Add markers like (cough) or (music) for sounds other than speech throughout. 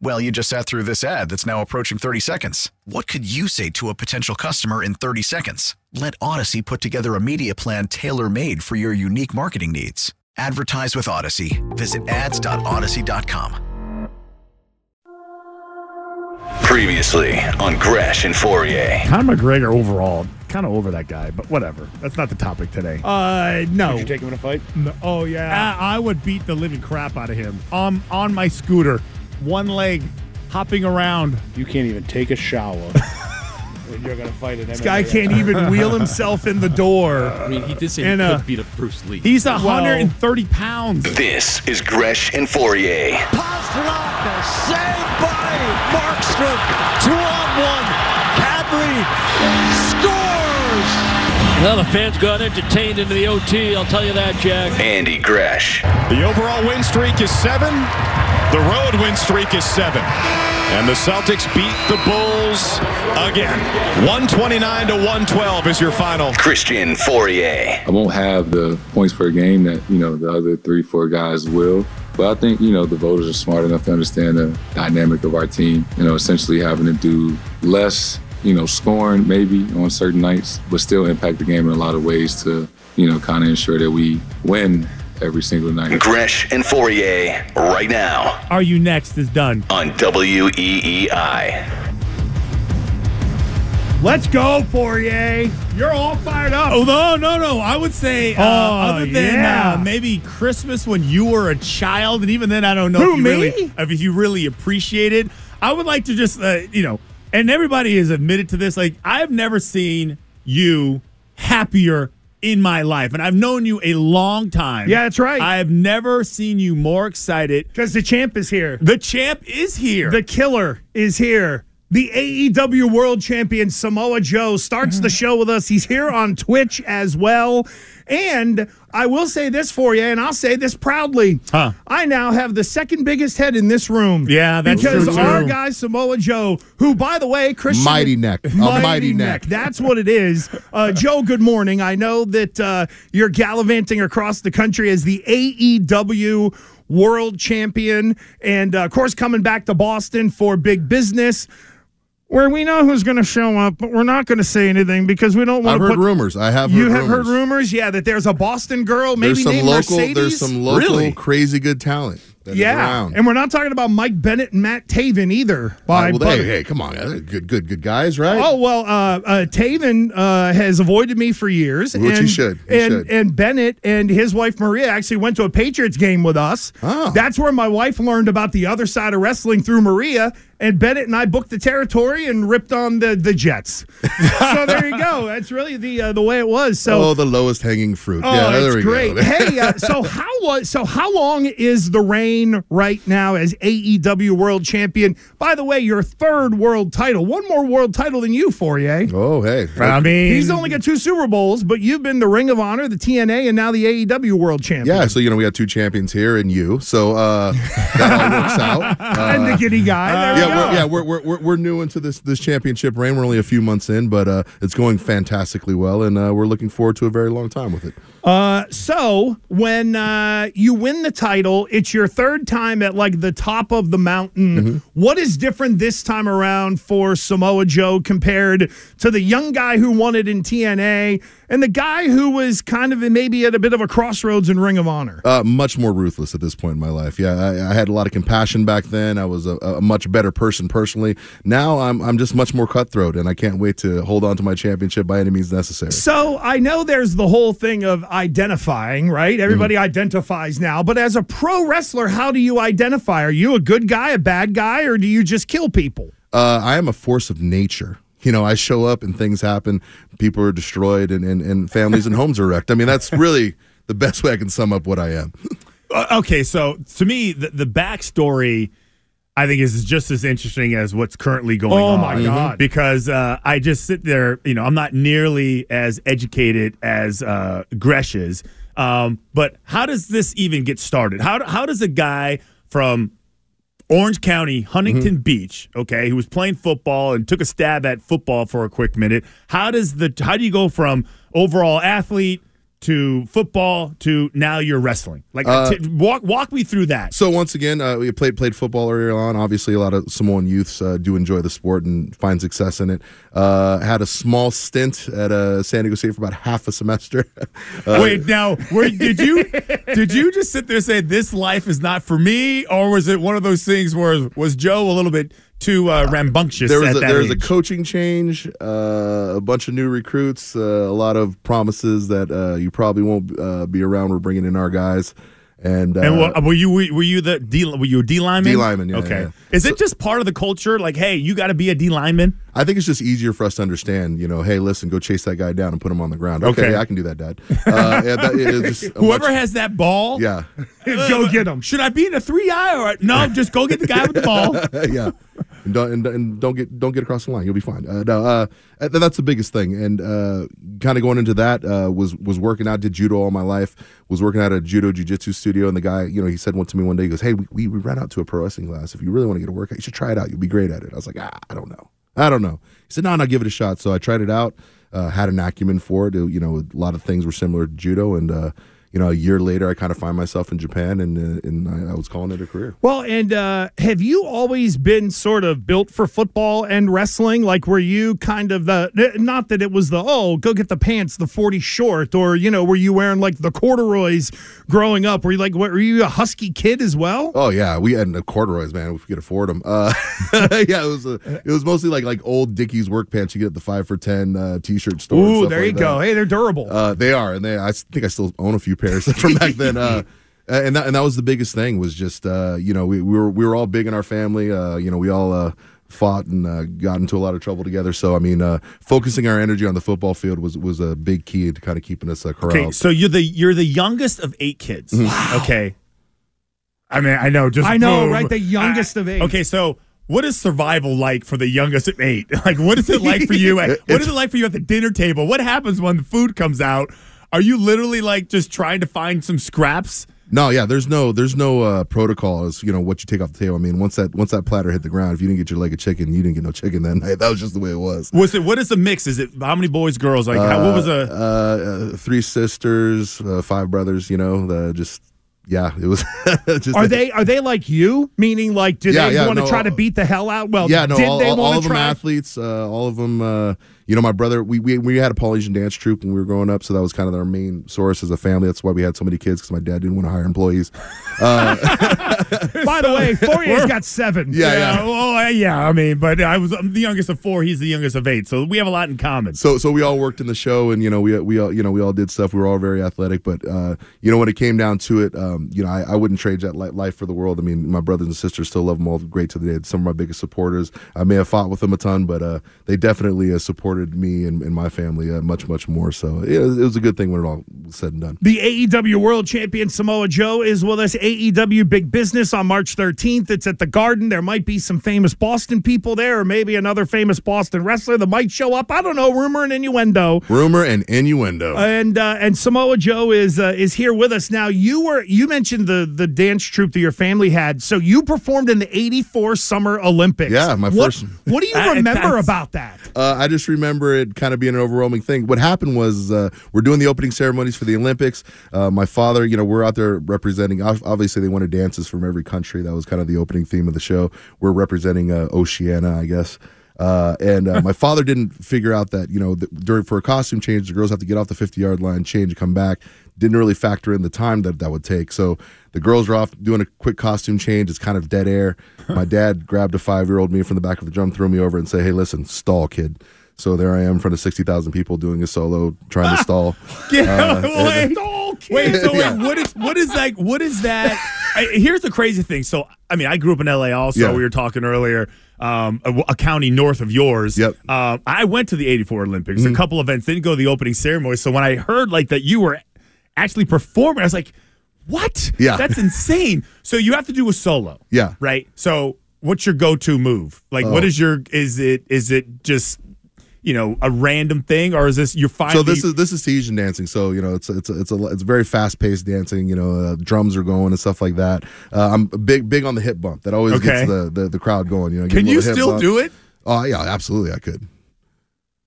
Well, you just sat through this ad that's now approaching 30 seconds. What could you say to a potential customer in 30 seconds? Let Odyssey put together a media plan tailor made for your unique marketing needs. Advertise with Odyssey. Visit ads.odyssey.com. Previously on Gresh and Fauria. Conor McGregor overall, kind of over that guy, but whatever. That's not the topic today. Uh, no. Would you take him in a fight? No- Oh yeah. I, I would beat the living crap out of him on on my scooter, one leg, hopping around. You can't even take a shower. (laughs) when you're gonna fight an this guy can't even wheel (laughs) himself in the door. I mean, he did say And, he uh, could beat up Bruce Lee. He's 130 pounds. This is Gresh and Fauria. Pastrnak saved by Markstrom. Two on one. Cadbury scores. Well, the fans got entertained into the OT, I'll tell you that, Jack. Andy Gresh. The overall win streak is seven. The road win streak is seven. And the Celtics beat the Bulls again. 129 to 112 is your final. Christian Fauria. I won't have the points per game that, you know, the other three, four guys will. But I think, you know, the voters are smart enough to understand the dynamic of our team, you know, essentially having to do less, you know, scoring maybe on certain nights, but still impact the game in a lot of ways to, you know, kind of ensure that we win every single night. Gresh and Fauria right now Are you next? Is done. on E WEEI. Let's go, Fauria. You're all fired up. Oh no, no, no! I would say, uh, Oh, other than yeah. uh, maybe Christmas when you were a child, and even then, I don't know Who, if you me? really, if you really appreciate it. I would like to just, uh, you know, and everybody has admitted to this. Like, I've never seen you happier in my life, and I've known you a long time. Yeah, that's right. I've never seen you more excited. Because the champ is here. The champ is here. The killer is here. The AEW World Champion Samoa Joe starts the show with us. He's here on Twitch as well. And I will say this for you, and I'll say this proudly. Huh. I now have the second biggest head in this room. Yeah, that's because true, our guy Samoa Joe, who by the way, Christian Mighty neck. A mighty neck. That's what it is. Uh, (laughs) Joe, good morning. I know that uh, you're gallivanting across the country as the AEW World Champion, and uh, of course, coming back to Boston for big business. Where we know who's going to show up, but we're not going to say anything because we don't want I've to heard put rumors. I have You have rumors. heard rumors, yeah, that there's a Boston girl, maybe There's some named local. Mercedes. There's some local Really? crazy good talent. yeah, and we're not talking about Mike Bennett and Matt Taven either. By well, hey, hey, come on, good, good, good guys, right? Oh well, uh, uh, Taven uh, has avoided me for years, Which he and, should. He and should. and Bennett and his wife Maria actually went to a Patriots game with us. Oh. That's where my wife learned about the other side of wrestling through Maria. And Bennett and I booked the territory and ripped on the the Jets. (laughs) so there you go. That's really the uh, the way it was. So. oh, the lowest hanging fruit. Oh, yeah, there it's we great. go. (laughs) hey, uh, so how was so how long is the reign right now as AEW World Champion? By the way, your third world title, one more world title than you, Fauria. oh, hey. I mean, He's only got two Super Bowls, but you've been the Ring of Honor, the TNA, and now the AEW World Champion. Yeah, so you know we got two champions here and you, so uh, that all works out. Uh, (laughs) and the giddy guy. There yeah, we we're, yeah, we're, we're, we're, we're new into this this championship reign. We're only a few months in, but uh, it's going fantastically well, and uh, we're looking forward to a very long time with it. Uh, so when uh, you win the title, it's your third time at like the top of the mountain. Mm-hmm. What is different this time around for Samoa Joe compared to the young guy who won it in TNA and the guy who was kind of maybe at a bit of a crossroads in Ring of Honor? Uh, much more ruthless at this point in my life. Yeah, I, I had a lot of compassion back then. I was a, a much better person personally. Now I'm I'm just much more cutthroat, and I can't wait to hold on to my championship by any means necessary. So I know there's the whole thing of identifying, right? Everybody identifies now, but as a pro wrestler, how do you identify? Are you a good guy, a bad guy, or do you just kill people? Uh, I am a force of nature. You know, I show up and things happen. People are destroyed, and, and, and families and homes are wrecked. I mean, that's (laughs) really the best way I can sum up what I am. (laughs) Uh, okay, so to me, the, the backstory, I think, is just as interesting as what's currently going Oh, on. Oh my God. Because uh, I just sit there, you know, I'm not nearly as educated as uh, Gresh is. Um, but how does this even get started? How, how does a guy from Orange County, Huntington mm-hmm. Beach, okay, who was playing football and took a stab at football for a quick minute. How does the how do you go from overall athlete to football to now you're wrestling? Like Uh, t- walk walk me through that. So once again, uh, we played played football earlier on. Obviously, a lot of Samoan youths uh, do enjoy the sport and find success in it. Uh, had a small stint at uh, San Diego State for about half a semester. (laughs) Uh, Wait, now were, did you did you just sit there and say this life is not for me, or was it one of those things where was Joe a little bit too uh, rambunctious there was at a, that there was a coaching change, uh, a bunch of new recruits, uh, a lot of promises that uh, you probably won't uh, be around. We're bringing in our guys, and, uh, and what, were you were you the D were you a D lineman? D lineman, yeah, Okay. yeah. Is it just part of the culture? Like, hey, you got to be a D lineman. I think it's just easier for us to understand. You know, hey, listen, go chase that guy down and put him on the ground. Okay, Okay. yeah, I can do that, Dad. Uh, yeah, that, it's just Whoever much- has that ball, yeah, (laughs) go get him. Should I be in a three eye or no? Just go get the guy with the ball. (laughs) yeah. And don't, and, and don't get don't get across the line. You'll be fine. Uh, no, uh, that's the biggest thing. And uh, kind of going into that uh, was was working out. Did judo all my life. Was working out at a judo jiu-jitsu studio. And the guy, you know, he said one to me one day. He goes, "Hey, we, we we ran out to a pro wrestling class. If you really want to get a workout, you should try it out. You'll be great at it." I was like, ah, I don't know. I don't know. He said, "No, no, give it a shot." So I tried it out. Uh, had an acumen for it. Uh, You know, a lot of things were similar to judo, and uh, you know, a year later, I kind of find myself in Japan, and uh, and I, I was calling it a career. Well, and uh, have you always been sort of built for football and wrestling? Like, were you kind of the, not that it was the, oh, go get the pants, the 40 short, or, you know, were you wearing like the corduroys growing up? Were you like, what, were you a husky kid as well? Oh yeah, we had the corduroys, man. If we could afford them, uh, (laughs) yeah, it was a, it was mostly like like old Dickies work pants you get at the five for ten uh, t-shirt store. Ooh, there like you go. that. Hey, they're durable. Uh, they are, and they. I think I still own a few pairs from back then. Uh, and that and that was the biggest thing was just uh, you know we, we were we were all big in our family. Uh, you know we all. Uh, fought and uh, got into a lot of trouble together so i mean uh, focusing our energy on the football field was was a big key to kind of keeping us uh, corralled Okay, so you're the you're the youngest of eight kids. Okay. I mean, I know. Just I know, boom. right? The youngest I- of eight. Okay, so what is survival like for the youngest of eight? (laughs) Like, what is it like for you? At, (laughs) what It's- is it like for you at the dinner table? What happens when the food comes out? Are you literally like just trying to find some scraps? No, yeah, there's no there's no uh, protocol as you know what you take off the table. I mean, once that once that platter hit the ground, if you didn't get your leg of chicken, you didn't get no chicken that (laughs) night. That was just the way it was. Was it what is the mix? Is it how many boys, girls? Like, how, what was Uh, a? uh, uh, three sisters, uh, five brothers? You know, the just yeah, it was. (laughs) just Are they are they like you? Meaning, like, do Yeah, they yeah, want to no, try to uh, beat the hell out? Well, yeah, no, did all, they all, all of to them try? athletes. Uh, all of them. Uh, you know, my brother. We, we we had a Polynesian dance troupe when we were growing up, so that was kind of our main source as a family. That's why we had so many kids because my dad didn't want to hire employees. Uh, (laughs) (laughs) By the way, Fauria's got seven. Yeah, yeah. Oh, uh, yeah. I mean, but I was I'm the youngest of four. He's the youngest of eight, so we have a lot in common. So so we all worked in the show, and you know we we all you know we all did stuff. We were all very athletic, but uh, you know when it came down to it, um, you know I, I wouldn't trade that life for the world. I mean, my brothers and sisters still love them all great to the day. Some of my biggest supporters. I may have fought with them a ton, but uh, they definitely uh, supported me and, and my family uh, much much more. So it, was- it was a good thing when it all was said and done. The AEW World Champion Samoa Joe is with us. AEW Big Business on March 13th. It's at the Garden. There might be some famous Boston people there, or maybe another famous Boston wrestler that might show up. I don't know. Rumor and innuendo. Rumor and innuendo. And uh, and Samoa Joe is uh, is here with us now. You were you mentioned the the dance troupe that your family had. So you performed in the '84 Summer Olympics. Yeah, my What- first- (laughs) What do you remember that's- about that? Uh, I just remember it kind of being an overwhelming thing. What happened was uh, we're doing the opening ceremonies for the Olympics. Uh, my father, you know, we're out there representing. Obviously, they wanted dances from every country. That was kind of the opening theme of the show. We're representing uh, Oceania, I guess. Uh, and uh, (laughs) my father didn't figure out that you know th- during for a costume change, the girls have to get off the fifty yard line, change, come back. didn't really factor in the time that that would take. So the girls are off doing a quick costume change. It's kind of dead air. My (laughs) dad grabbed a five year old me from the back of the drum, threw me over, and said, "Hey, listen, stall, kid." So there I am in front of sixty thousand people doing a solo, trying to stall. (laughs) Yeah, Uh, wait, and- wait. So (laughs) wait, Yeah. what is what is that? What is that? I, here's the crazy thing. So I mean, I grew up in L.A. Also, Yeah. we were talking earlier. Um, a, a county north of yours. Yep. Um, I went to the '84 Olympics. Mhm. A couple events. Didn't go to the opening ceremony. So when I heard like that you were actually performing, I was like, "What? Yeah. that's insane." So you have to do a solo. Yeah. Right. So what's your go-to move? Like, what Oh. is your? Is it? Is it just? You know, a random thing, or is this you're finally? So this is this is Tahitian dancing. So you know, it's it's it's a it's very fast paced dancing. You know, uh, drums are going and stuff like that. Uh, I'm big big on the hip bump. That always Okay. gets the, the the crowd going. You know, Can you still bump. do it? Oh yeah, absolutely, I could.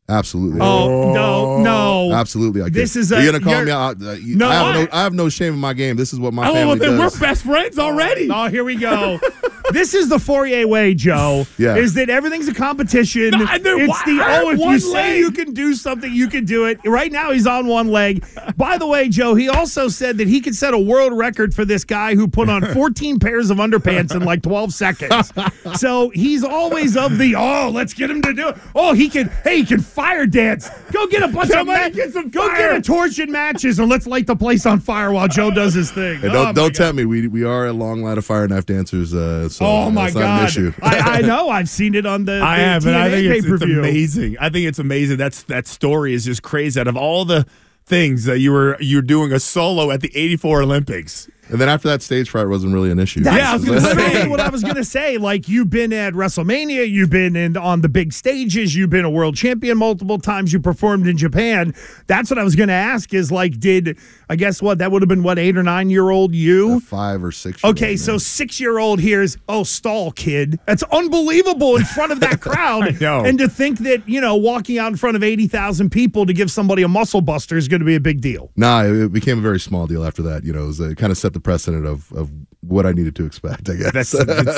Absolutely. Oh, no, no. Absolutely, I could. This is Are a- you gonna call you're- me out? Uh, you- No, I have I- no, I have no shame in my game. This is what my Oh, family then does. we're best friends already. Oh, here we go. (laughs) this is the Fauria way, Joe. (laughs) Yeah. Is that everything's a competition? No, I- it's the I have oh, if you one say you can do something, you can do it. Right now, he's on one leg. (laughs) By the way, Joe, he also said that he could set a world record for this guy who put on (laughs) 14 pairs of underpants in like 12 seconds. So he's always of the oh, let's get him to do it. Oh, he can. Hey, he can fire dance. Go get a bunch Somebody of ma- get some Go fire. get a torch and matches, and let's light the place on fire while Joe does his thing. Hey, Oh, don't my don't God. tempt me. We we are a long line of fire knife dancers. Uh, so Oh my it's an God! issue. I, I know. (laughs) I've seen it on the. I the have, and I think it's, it's amazing. I think it's amazing. That's that story is just crazy. Out of all the things that you were you're doing a solo at the '84 Olympics. And then after that, stage fright wasn't really an issue. That's Yeah, I was gonna say. what I was gonna say. Like you've been at WrestleMania, you've been in on the big stages, you've been a world champion multiple times, you performed in Japan. That's what I was gonna ask. Is like, did I guess what that would have been what eight or nine year old you? five or six. Okay, so six year old here's oh stall kid. That's unbelievable in front of that (laughs) crowd. I know. And to think that you know walking out in front of eighty thousand people to give somebody a muscle buster is going to be a big deal. Nah, it it became a very small deal after that. You know, it, was, it kind of set the precedent of of what I needed to expect. I guess.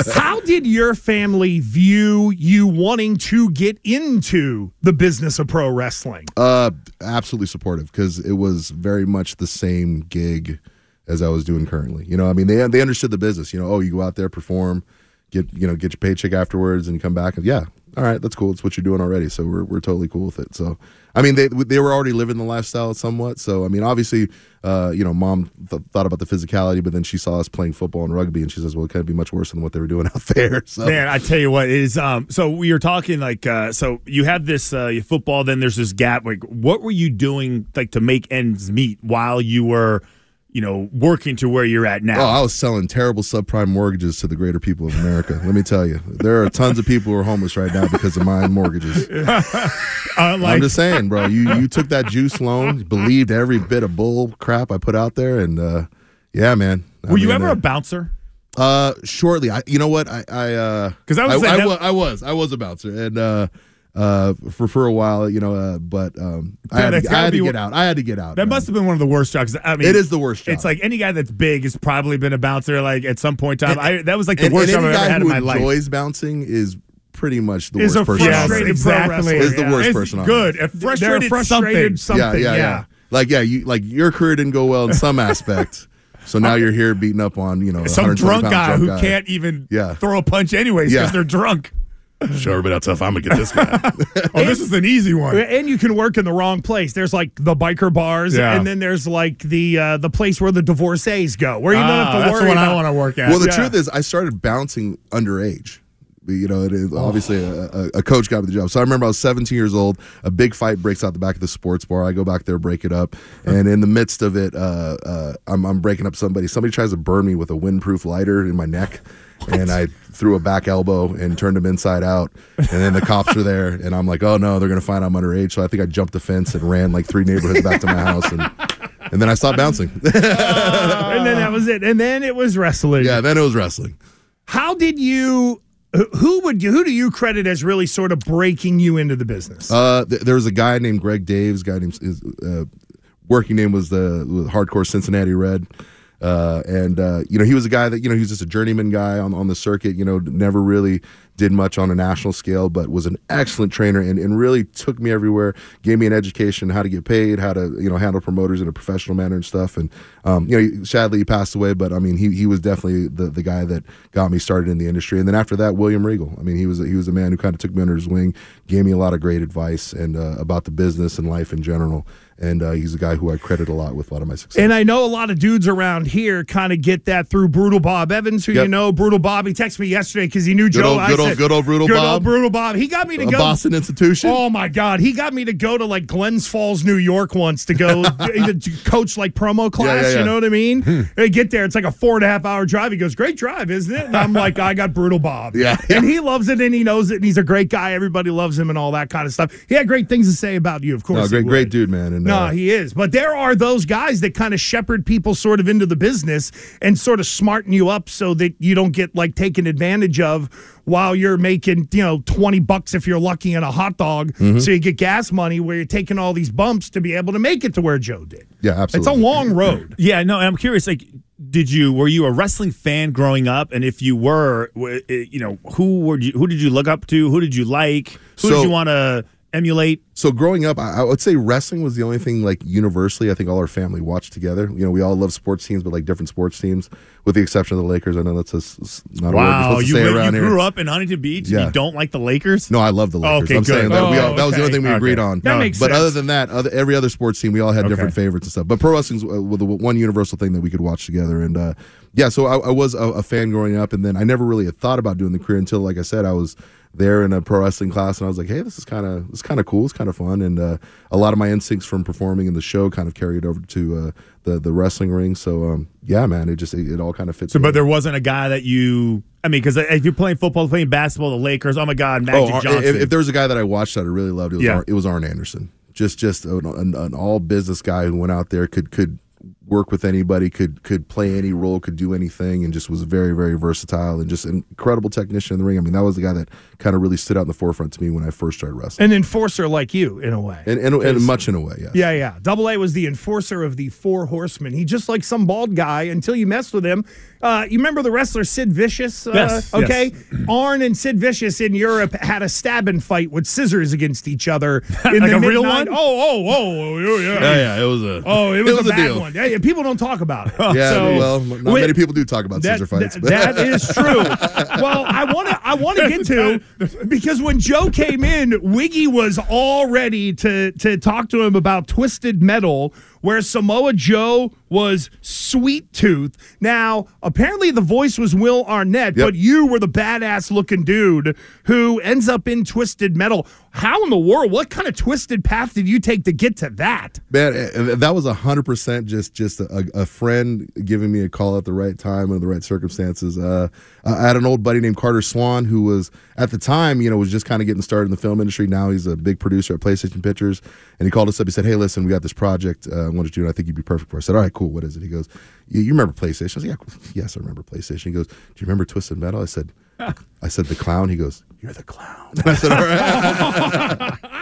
(laughs) How did your family view you wanting to get into the business of pro wrestling? Uh, absolutely supportive because it was very much the same gig as I was doing currently. You know, I mean, they they understood the business. You know, oh, you go out there, perform, get you know, get your paycheck afterwards, and come back and yeah, all right, that's cool. It's what you're doing already, so we're we're totally cool with it. So, I mean, they they were already living the lifestyle somewhat. So, I mean, obviously, uh, you know, mom th- thought about the physicality, but then she saw us playing football and rugby, and she says, well, it can't be much worse than what they were doing out (laughs) there. So, Man, I tell you what is. Um, so we were talking like, uh, so you have this uh, football, then there's this gap. Like, what were you doing like to make ends meet while you were, you know, working to where you're at now. Oh. I was selling terrible subprime mortgages to the greater people of America. Let me tell you, there are tons of people who are homeless right now because of my mortgages. Uh, (laughs) I'm just saying, bro. You you took that juice loan, believed every bit of bull crap I put out there, and uh, yeah, man. I were you ever uh, a bouncer? Uh, shortly. I, you know what? I, I, uh, because I was I, I, that- I was, I was a bouncer, and uh, uh, for for a while, you know, uh, but um, I had, to, I gotta had to get out. I had to get out. That man. must have been one of the worst jobs. I mean, It is the worst job. It's like any guy that's big has probably been a bouncer. Like at some point in time, And- I, that was like the and, worst and job I've ever had in my life. enjoys bouncing is pretty much the Is worst person. on Yes, earth. frustrated exactly. wrestler. Is the worst It's person Good. earth. A frustrated, They're frustrated something. something. yeah, yeah, yeah, Like yeah, you like your career didn't go well in some (laughs) aspect, so now you're here beating up on you know Some drunk guy drunk who guy. can't even Yeah. throw a punch anyways because Yeah. they're drunk. Show everybody how tough I'm gonna get this guy. (laughs) Oh, this is an easy one. And you can work in the wrong place. There's like the biker bars, Yeah. and then there's like the uh, the place where the divorcees go, where you don't Ah, have to that's worry the one about. I want to work at. well, the Yeah. truth is, I started bouncing underage. You know, it is Oh. obviously a, a, a coach got me the job. So I remember I was 17 years old. A big fight breaks out the back of the sports bar. I go back there, break it up, and in the midst of it, uh, uh, I'm, I'm breaking up somebody. Somebody tries to burn me with a windproof lighter in my neck, and I threw a back elbow and turned him inside out. And then the cops are there, and I'm like, oh no, they're gonna find I'm underage. So I think I jumped the fence and ran like three neighborhoods back to my house, and and then I stopped bouncing. (laughs) and then that was it. And then it was wrestling. yeah, then it was wrestling. How did you? Who would you? Who do you credit as really sort of breaking you into the business? Uh, th- there was a guy named Greg Daves. Guy named his uh, working name was the was hardcore Cincinnati Red. Uh, and uh, you know he was a guy that you know he was just a journeyman guy on on the circuit. You know, never really did much on a national scale, but was an excellent trainer and, and really took me everywhere. Gave me an education how to get paid, how to you know handle promoters in a professional manner and stuff. And um, you know, sadly he passed away, but I mean he he was definitely the the guy that got me started in the industry. And then after that, William Regal. I mean he was a, he was a man who kind of took me under his wing, gave me a lot of great advice and uh, about the business and life in general. And uh, he's a guy who I credit a lot with a lot of my success. And I know a lot of dudes around here kind of get that through Brutal Bob Evans, who Yep. you know. Brutal Bob, he texted me yesterday because he knew Good Joe. old- I good old Brutal good Bob. Old Brutal Bob. He got me to a go. Boston institution. Oh my God, he got me to go to like Glens Falls, New York once to go (laughs) to coach like promo class. yeah, yeah. You know what I mean? I get there, it's like a four and a half hour drive. He goes, "Great drive, isn't it?" And I'm like, "I got Brutal Bob." Yeah. and he loves it and he knows it and he's a great guy. Everybody loves him and all that kind of stuff. He had great things to say about you, of course. No, great, great dude, man. And No, uh, he is. But there are those guys that kind of shepherd people sort of into the business and sort of smarten you up so that you don't get like taken advantage of while you're making, you know, 20 bucks if you're lucky in a hot dog. Mm-hmm. So you get gas money where you're taking all these bumps to be able to make it to where Joe did. yeah, absolutely. It's a long road. Yeah, no, I'm curious. Like, did you were you a wrestling fan growing up? And if you were, uh, you know, who were you? Who did you look up to? Who did you like? Who So- did you want to emulate? So growing up, I, I would say wrestling was the only thing like universally. I think all our family watched together. You know, we all love sports teams, but like different sports teams, with the exception of the Lakers. I know that's a, s- not a word you're supposed to you, say li- you around here. grew up in Huntington Beach and you don't like the Lakers? No, I love the Lakers. Okay, I'm good. saying that we all, Oh, that was the only thing we agreed on. That makes but sense. other than that, other, every other sports team, we all had different favorites and stuff. But pro wrestling's uh, was the one universal thing that we could watch together. And uh, yeah, so I, I was a, a fan growing up, and then I never really had thought about doing the career until, like I said, I was there in a pro wrestling class, and I was like, hey, this is kind of this kind of cool. It's kind of fun, and uh, a lot of my instincts from performing in the show kind of carried over to uh, the the wrestling ring. So um, yeah, man, it just it, it all kind of fits. So, but there wasn't a guy that you. I mean, because if you're playing football, playing basketball, the Lakers. Oh my God, Magic Ar- Johnson. If, if there was a guy that I watched that I really loved, it was Yeah. Ar- it was Arn Anderson. Just just an, an, an all business guy who went out there could could work with anybody, could could play any role, could do anything, and just was very very versatile and just an incredible technician in the ring. I mean, that was the guy that kind of really stood out in the forefront to me when I first started wrestling, An enforcer like you, in a way. and and, and much in a way, yes. Yeah, yeah. Double A was the enforcer of the Four Horsemen. He just like some bald guy until you messed with him. Uh, you remember the wrestler Sid Vicious? Uh, Yes, Okay. yes. Arn and Sid Vicious in Europe had a stabbing fight with scissors against each other. (laughs) In Like the a real mid-nine- one? Oh, oh, oh, oh, yeah. Yeah, yeah, it was a Oh, it was, was a a bad deal. one. Yeah, yeah, people don't talk about it. (laughs) yeah. So- well, not Wait, many people do talk about that, scissor fights, that- but that is true. (laughs) well, I want to I want to get to because when Joe came in, Wiggy was all ready to to talk to him about Twisted Metal, where Samoa Joe was Sweet Tooth. Now, apparently the voice was Will Arnett, Yep. but you were the badass looking dude who ends up in Twisted Metal. How in the world? What kind of twisted path did you take to get to that? Man, eh, that was hundred percent just just a, a friend giving me a call at the right time under the right circumstances. Uh, I had an old buddy named Carter Swan who was at the time, you know, was just kind of getting started in the film industry. Now he's a big producer at PlayStation Pictures, and he called us up. He said, "Hey, listen, we got this project. Uh, I wanted to do, and I think you'd be perfect for." it." I said, "All right, cool. What is it?" He goes, "You, you remember PlayStation?" I said, "Yeah, yes, I remember PlayStation." He goes, "Do you remember Twisted Metal?" I said, (laughs) "I said the clown." He goes, "You're the clown." And (laughs) I said, "All right." (laughs)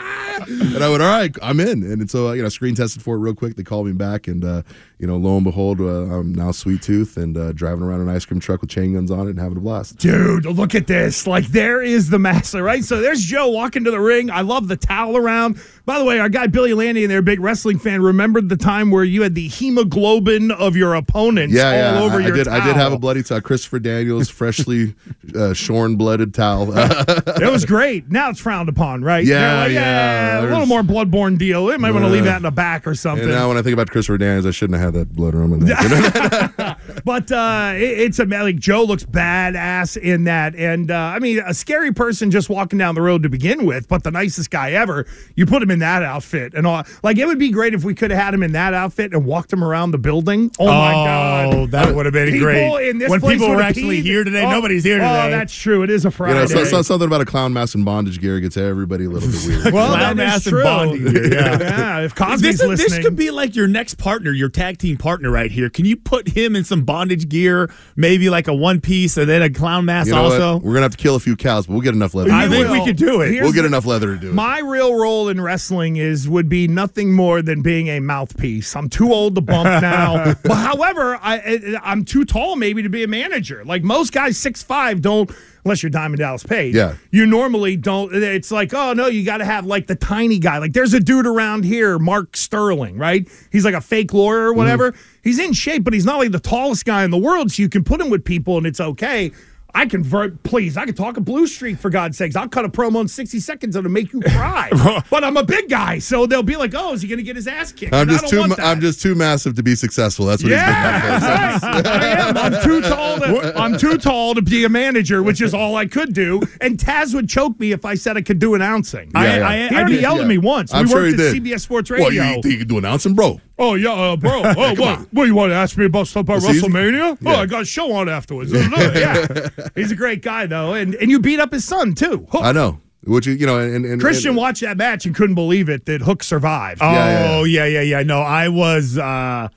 and I went, all right, I'm in. And so, you know, screen tested for it real quick. They called me back, and uh, you know, lo and behold, uh, I'm now Sweet Tooth and uh, driving around an ice cream truck with chain guns on it and having a blast. Dude, look at this. Like, there is the master, right? So there's Joe walking to the ring. I love the towel around. By the way, our guy Billy Landy in there, big wrestling fan, remembered the time where you had the hemoglobin of your opponents Yeah, all yeah. over I, I your did. I did have a bloody towel. Christopher Daniels, freshly uh, shorn, blooded towel. (laughs) It was great. Now it's frowned upon, right? Yeah, like, yeah, A little more bloodborne deal. They might want to leave that in the back or something. and now, when I think about Christopher Daniels, I shouldn't have had that blood room in there. But uh, it, it's a like Joe looks badass in that, and uh, I mean a scary person just walking down the road to begin with, but the nicest guy ever. You put him in that outfit and all. Like it would be great if we could have had him in that outfit and walked him around the building. Oh, my god, that would have been People great. in this when place people were actually peed. here today, Oh, nobody's here Oh, today. that's true. It is a you Friday. know, so, so, something about a clown mask and bondage gear gets everybody a little bit weird. (laughs) well, Clown that is mask and true. bonding gear, yeah. (laughs) yeah, if Cosby's this, is- listening, this could be like your next partner, your tag team partner right here. Can you put him in some bondage gear, maybe like a one piece and then a clown mask You know also? what? We're gonna have to kill a few cows, but we'll get enough leather. I think it. we will. could do it. Here's We'll get the- enough leather to do it. My real role in wrestling is would be nothing more than being a mouthpiece. I'm too old to bump (laughs) now. but however, I I- I'm too tall maybe to be a manager. Like most guys, six five don't unless you're Diamond Dallas Page. Yeah. You normally don't. It's like, oh no, you got to have like the tiny guy. Like there's a dude around here, Mark Sterling, right? He's like a fake lawyer or whatever. Mm-hmm. He's in shape, but he's not like the tallest guy in the world. So you can put him with people and it's okay. I can ver- please. I can talk a blue streak for God's sakes. I'll cut a promo in sixty seconds that'll make you cry. (laughs) but I'm a big guy, so they'll be like, "Oh, is he going to get his ass kicked?" I'm And just too. ma- I'm just too massive to be successful. That's what Yeah, he's been I am. I'm too tall. To, I'm too tall to be a manager, which is all I could do. And Taz would choke me if I said I could do announcing. Yeah, yeah. I, he already Yeah. yelled at me once. I'm we sure worked he at did. CBS Sports What, Radio. you think you can do announcing, bro? Oh yeah, uh, bro. (laughs) Oh, what? on. What you want to ask me about stuff about It's. WrestleMania? Yeah. Oh, I got a show on afterwards. yeah, (laughs) he's a great guy though, and and you beat up his son too. Hook. I know. Which you you know, and, and Christian and, watched that match and couldn't believe it that Hook survived. Oh yeah, yeah, yeah. No, I was, uh,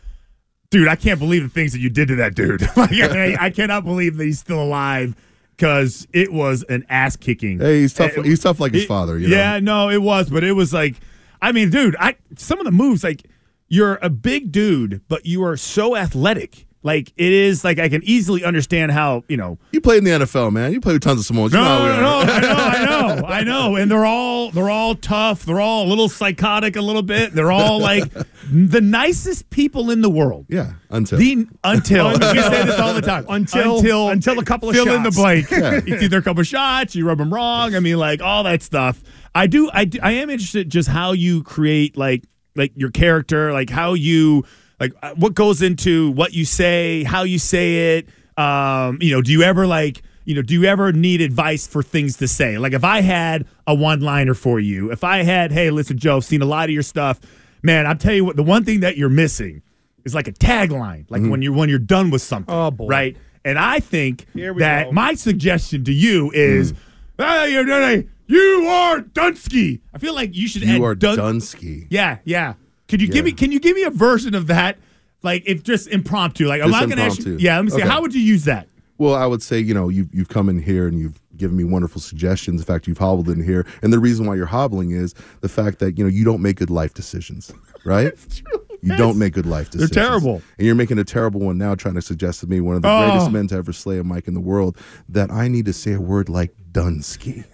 dude. I can't believe the things that you did to that dude. (laughs) like, I, I cannot believe that he's still alive because it was an ass kicking. Hey, he's tough. It- he's tough like his it- father. You know? yeah, no, it was, but it was like, I mean, dude, I some of the moves like you're a big dude, but you are so athletic. Like it is like I can easily understand how you know. You played in the NFL, man. You played with tons of Samoans. You No, know how no, no. I know, I (laughs) know, I know, and they're all they're all tough. They're all a little psychotic, a little bit. They're all like (laughs) the nicest people in the world. Yeah, until The until (laughs) we say this all the time. Until- until until a couple of fill in the shots. blank. Yeah. It's either a couple of shots, you rub them wrong. I mean, like all that stuff. I do. I do, I am interested just how you create like like your character, like how you like uh, what goes into what you say, how you say it. Um, you know, do you ever like you know, do you ever need advice for things to say? Like if I had a one liner for you, if I had, hey, listen, Joe, I've seen a lot of your stuff, man. I'm telling you what, the one thing that you're missing is like a tagline, like when you're when you're done with something. Oh, boy. right? And I think that go. my suggestion to you is, hey, you're, you're- you are Dunsky. I feel like you should add You are Dun- Dunsky. Yeah, yeah. Could you give me? Can you give me a version of that? Like if just impromptu. Like I'm Just not gonna ask you. impromptu. Yeah, let me see. Okay. How would you use that? Well, I would say, you know, you've, you've come in here and you've given me wonderful suggestions. In fact, you've hobbled in here. And the reason why you're hobbling is the fact that, you know, you don't make good life decisions, right? (laughs) You don't make good life decisions. They're decisions. terrible. And you're making a terrible one now, trying to suggest to me, one of the Oh. greatest men to ever slay a mic in the world, that I need to say a word like Dunsky.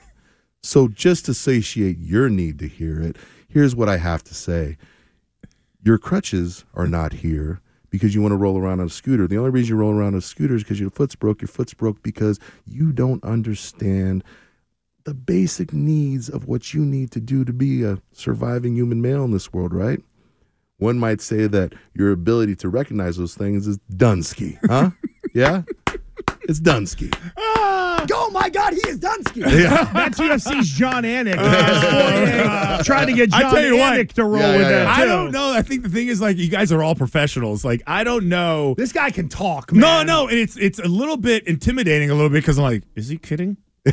So just to satiate your need to hear it, here's what I have to say. Your crutches are not here because you want to roll around on a scooter. The only reason you roll around on a scooter is because your foot's broke. Your foot's broke because you don't understand the basic needs of what you need to do to be a surviving human male in this world, right? One might say that your ability to recognize those things is Dunsky, huh? (laughs) yeah? It's Dunsky. Oh my God, he is Dunsky. (laughs) Yeah. That's UFC's Jon Anik. Uh, trying to get I John tell you what. Anik to roll Yeah, with yeah, that. yeah. I too. don't know. I think the thing is like you guys are all professionals. Like I don't know. This guy can talk. No, man. no, and it's it's a little bit intimidating a little bit because I'm like, is he kidding? (laughs)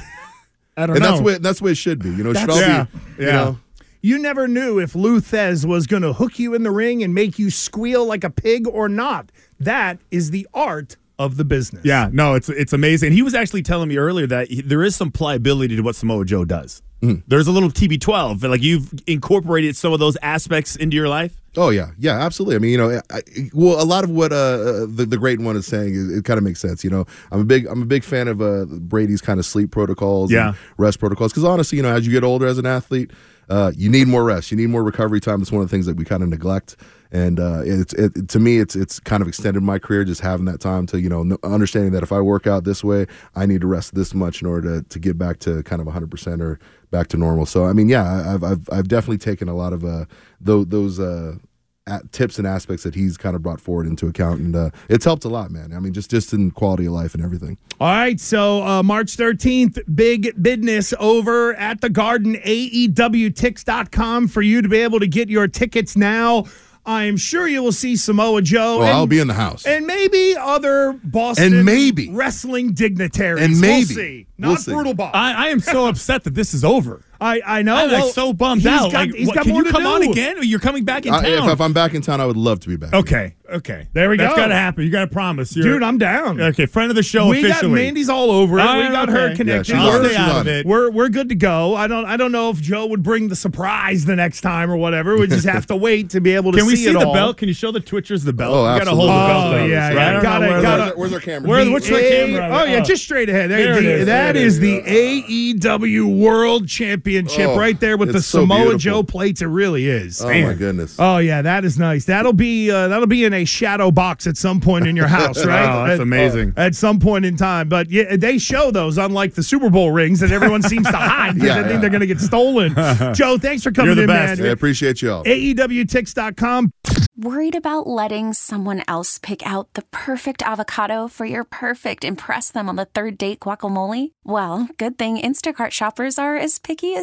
I don't And know. that's what that's where it should be. You know, it should all be, yeah, you know, You never knew if Lou Thesz was going to hook you in the ring and make you squeal like a pig or not. That is the art of the business. Yeah, no, it's it's amazing. He was actually telling me earlier that he, there is some pliability to what Samoa Joe does. Mm. There's a little TB12, like you've incorporated some of those aspects into your life. Oh yeah, yeah, absolutely. I mean, you know, I, well, a lot of what uh, uh, the the great one is saying, is, it kind of makes sense. You know, I'm a big I'm a big fan of uh, Brady's kind of sleep protocols, Yeah. and rest protocols. Because honestly, you know, as you get older as an athlete, uh, you need more rest, you need more recovery time. It's one of the things that we kind of neglect. And uh, it's it, to me, it's it's kind of extended my career just having that time to you know kn- understanding that if I work out this way, I need to rest this much in order to, to get back to kind of 100 percent or back to normal. So I mean, yeah, I've I've, I've definitely taken a lot of uh, those those uh, tips and aspects that he's kind of brought forward into account, and uh, it's helped a lot, man. I mean, just just in quality of life and everything. All right, so uh, March 13th, big business over at the Garden, AEWTix.com for you to be able to get your tickets now. I'm sure you will see Samoa Joe. Oh, and, I'll be in the house. And maybe other Boston And maybe. wrestling dignitaries. And We'll maybe. see. We'll Not see. Brutal Bob. I, I am so upset that this is over. I I know. I'm well, like so bummed he's out. Got, like, he's what, got can more you to come on again? Or you're coming back in uh, I- town? if, if I'm back in town, I would love to be back. okay, okay. There we That's go. That's got to happen. You got to promise, You're- Dude, I'm down. Okay, friend of the show we got. Mandy's all over it. All we got okay. her Yeah, connected. she's we're, out of it. we're we're good to go. I don't I don't know if Joe would bring the surprise the next time or whatever. We just have to (laughs) wait to be able to Can we see, see it the all. belt? Can you show the Twitchers the belt? Oh, we got to hold the absolutely. belt. Oh, yeah, right? yeah. I don't Gotta- know gotta- the- Where's, where's our camera? Where- The the camera? Oh yeah, Oh. just straight ahead. There, There the- is, that there it is is. the AEW World Championship Oh, right there with the so Samoa beautiful. Joe plates. It really is. oh my goodness. Oh yeah, that is nice. That'll be uh, that'll be in a shadow box at some point in your (laughs) house, right? Oh, that's At- amazing. At some point in time, but yeah, they show those unlike the Super Bowl rings that everyone seems to (laughs) hide because Yeah, they think they're going to get stolen. (laughs) Joe, thanks for coming You're the in, best. I man. appreciate y'all. AEWTix.com. Worried about letting someone else pick out the perfect avocado for your perfect impress them on the third date guacamole? Well, good thing Instacart shoppers are as picky as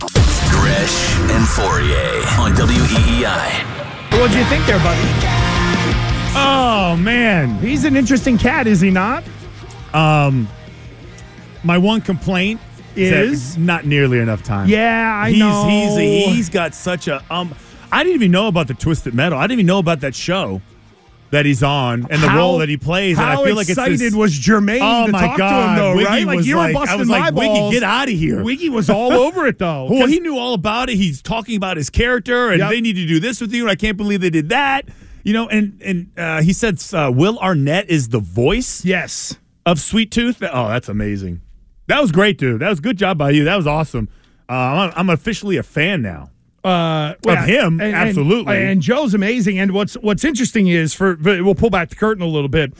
Gresh and Fauria on WEEI. What do you think there, buddy? Oh man. He's an interesting cat, is he not? Um, my one complaint is, not nearly enough time. Yeah, I he's, know. He's he's got such a um. I didn't even know about the Twisted Metal. I didn't even know about that show that he's on and the How- role that he plays. and I feel like it's excited this, was Jermaine Oh to my talk God, to him, though, Wiggy right? Like you were like- I busting was my like, Wiggy, balls. get outta here. Wiggy was all (laughs) over it, though. Well, he knew all about it. He's talking about his character, and Yep. they need to do this with you. And I can't believe they did that. You know, and and uh, he said uh, Will Arnett is the voice yes. of Sweet Tooth. Oh, that's amazing. That was great, dude. That was good job by you. That was awesome. Uh, I'm, I'm officially a fan now. Uh, Of him, absolutely. And, Joe's amazing. And what's what's interesting is for we'll pull back the curtain a little bit.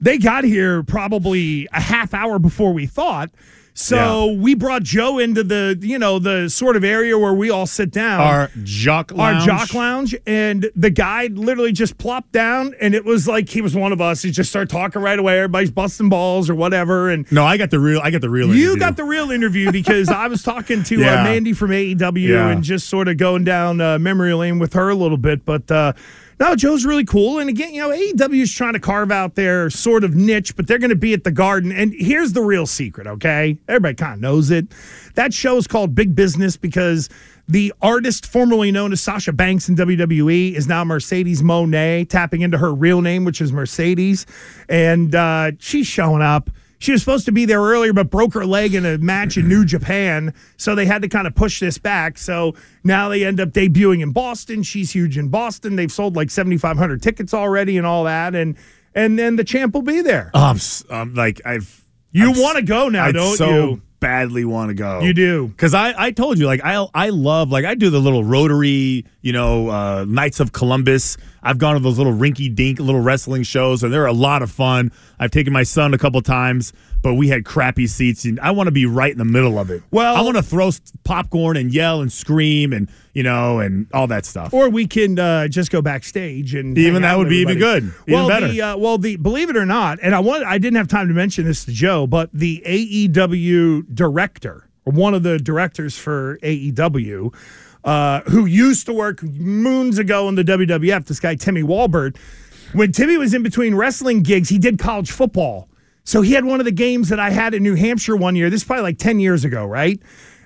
They got here probably a half hour before we thought. So we brought Joe into the you know the sort of area where we all sit down. Our jock lounge. Our jock lounge, and the guy literally just plopped down, and it was like he was one of us. He just started talking right away. Everybody's busting balls or whatever, and No, I got the real. I got the real. you interview. got the real interview because I was talking to Yeah. uh, Mandy from AEW Yeah. and just sort of going down uh, memory lane with her a little bit. But uh, no, Joe's really cool. And again, you know, AEW is trying to carve out their sort of niche, but they're going to be at the Garden. And here's the real secret, okay? Everybody kind of knows it. That show is called Big Business because the artist formerly known as Sasha Banks in WWE is now Mercedes Moné, tapping into her real name, which is Mercedes. And uh, she's showing up. She was supposed to be there earlier, but broke her leg in a match in New Japan. So they had to kind of push this back. So now they end up debuting in Boston. She's huge in Boston. They've sold like 7,500 tickets already and all that. And and then the champ will be there. I'm, like I've. You want to go now, I don't so you? badly want to go. You do. Because I, I told you, like, I I love, like, I do the little Rotary, you know, uh, Knights of Columbus. I've gone to those little rinky dink little wrestling shows, and they're a lot of fun. I've taken my son a couple times, but we had crappy seats, and I want to be right in the middle of it. Well- I want to throw popcorn and yell and scream and, you know, and all that stuff. Or we can uh, just go backstage and Even that would be even good. Even well, better. The, uh, well, the believe it or not, and I want I didn't have time to mention this to Joe, but the AEW director, or one of the directors for AEW, uh, who used to work moons ago in the WWF, this guy Timmy Walbert, when Timmy was in between wrestling gigs, he did college football. So he had one of the games that I had in New Hampshire one year. This is probably like 10 years ago, right?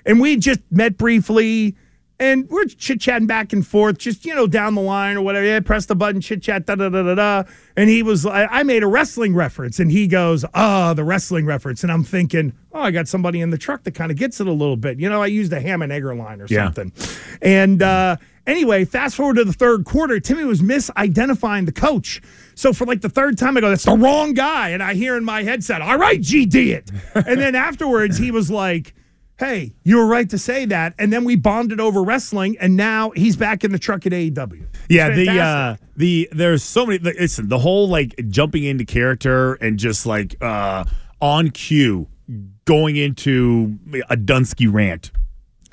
And we just met briefly and we're chit chatting back and forth, just, you know, down the line or whatever. Yeah, press the button, chit chat, da da da da da. And he was, I, I made a wrestling reference and he goes, ah, the wrestling reference. And I'm thinking, oh, I got somebody in the truck that kind of gets it a little bit. You know, I used a ham and egger line or Yeah. something. And, uh, Anyway, fast forward to the third quarter, Timmy was misidentifying the coach. So for like the third time, I go, "That's the wrong guy," and I hear in my headset, "All right, GD it." and then afterwards, he was like. Hey, you were right to say that. And then we bonded over wrestling, and now he's back in the truck at AEW. Yeah, It's the uh the there's so many like, listen, the whole like jumping into character and just like uh on cue going into a Dunsky rant.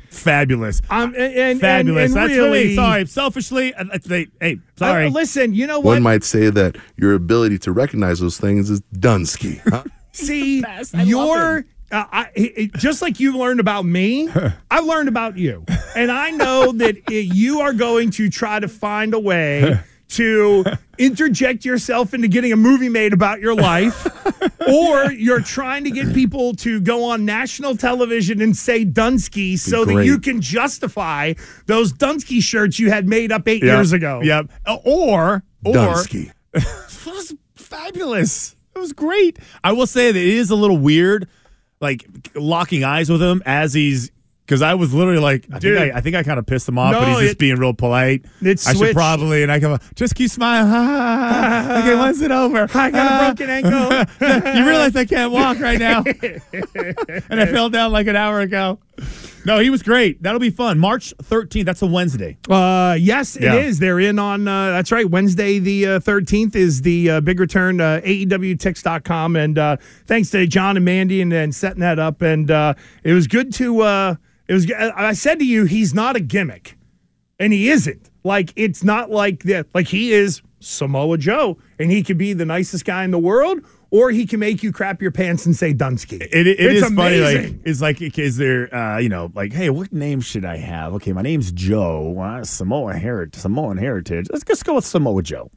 Fabulous. Um, and, and, Fabulous. And, and That's really, really sorry. Selfishly, uh, they, hey, sorry. Uh, listen, you know what? One might say that your ability to recognize those things is Dunsky. Huh? (laughs) See, best. I love your uh, I, it, it- just like you've learned about me, (laughs) I've learned about you, and I know (laughs) that uh, you are going to try to find a way (laughs) to interject yourself into getting a movie made about your life, or you're trying to get people to go on national television and say Dunsky so that you can justify those Dunsky shirts you had made up eight Yep. years ago. Yep. Uh, Or or Dunsky. it was fabulous. It was great. I will say that it is a little weird, like locking eyes with him as he's because I was literally like, I Dude. think I, I think I kind of pissed him off, No, but he's just it- being real polite. it I should probably and I go, just keep smiling. (laughs) okay, once it over. I got a broken ankle. (laughs) you realize I can't walk right now, (laughs) and I fell down like an hour ago. No, he was great. That'll be fun. March 13th. That's a Wednesday. Uh, yes, it is. They're in on, uh, that's right. Wednesday, the uh, 13th is the uh, big return, uh, AEWTix.com. And uh, thanks to John and Mandy and, and setting that up. And uh, it was good to, uh, it was, I said to you, he's not a gimmick. And he isn't. Like, it's not like that. Like, he is Samoa Joe, and he could be the nicest guy in the world, or he can make you crap your pants and say Dunsky. It, it It's is funny. Like, amazing. it's like, is there, uh, you know, like, hey, what name should I have? Okay, my name's Joe. Well, Samoa heritage, Samoan heritage. Let's just go with Samoa Joe.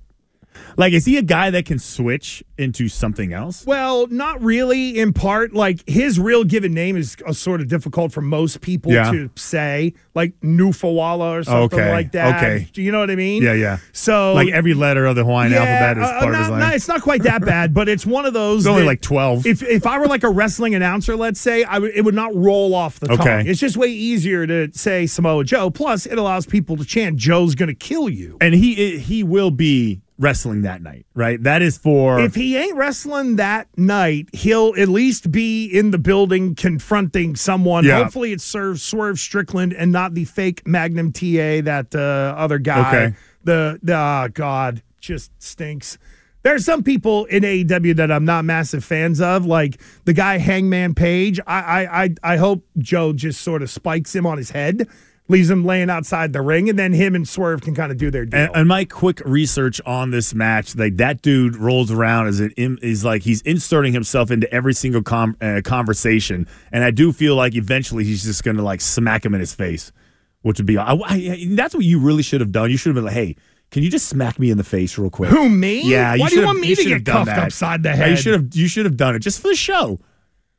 Like, is he a guy that can switch into something else? Well, not really. In part, like his real given name is uh, sort of difficult for most people Yeah. to say, like Nufawala or something Okay, like that. okay. Do you know what I mean? Yeah, yeah. So, Like every letter of the Hawaiian alphabet is uh, part not- of his name. it's not quite that bad, but it's one of those. It's only like 12. If if I were like a wrestling announcer, let's say, I it would not roll off the tongue. It's just way easier to say Samoa Joe. Plus, it allows people to chant, "Joe's going to kill you." and he he will be wrestling that night, right? That is for If he ain't wrestling that night, he'll at least be in the building confronting someone. Yeah. Hopefully, it serves Swerve Strickland and not the fake Magnum TA that uh, other guy. Okay. The the oh God just stinks. There are some people in AEW that I'm not massive fans of, like the guy Hangman Page. I I I, I hope Joe just sort of spikes him on his head. Leaves him laying outside the ring, and then him and Swerve can kind of do their deal. And, and my quick research on this match, like that dude rolls around as it is like he's inserting himself into every single com- uh, conversation, and I do feel like eventually he's just going to like smack him in his face, which would be I, I- that's what you really should have done. You should have been like, hey. Can you just smack me in the face real quick? Who, me? Yeah. Why do you want me to get cuffed that. upside the head? You should have. You should have done it just for the show.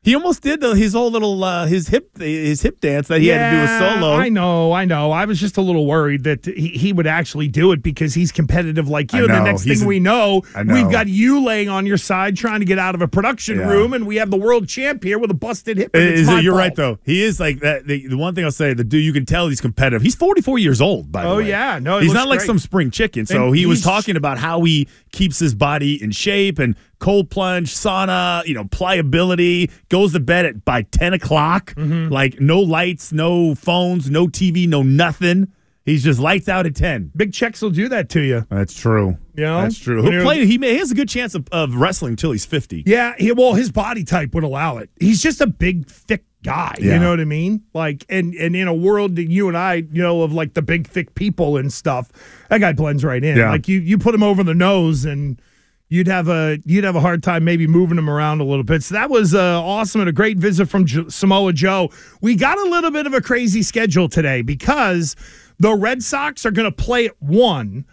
He almost did the, his whole little uh, his hip his hip dance that he had to do a solo. I know, I know. I was just a little worried that he, he would actually do it because he's competitive like you. The next thing a- we know, know. we've got you laying on your side trying to get out of a production Yeah. room, and we have the world champ here with a busted hip. and It it's you're fault. right though. He is like that. The, the one thing I'll say, the dude you can tell he's competitive. He's 44 years old. By the way. Oh, yeah. No, he's not like some spring chicken. So And he was talking about how he keeps his body in shape and cold plunge, sauna, you know, pliability. Goes to bed at by 10 o'clock. Mm-hmm. Like no lights, no phones, no TV, no nothing. He's just lights out at 10. Big checks will do that to you. That's true. Yeah. That's true. He'll play. He, may, he has a good chance of, of wrestling until he's 50. Yeah, he, well, his body type would allow it. He's just a big, thick guy. You know what I mean? Like, and and in a world that you and I you know of like the big, thick people and stuff, that guy blends right in. Yeah. Like you, you put him over the nose and. You'd have a you'd have a hard time maybe moving him around a little bit. So that was uh, awesome and a great visit from Samoa Joe. We got a little bit of a crazy schedule today because the Red Sox are going to play at one.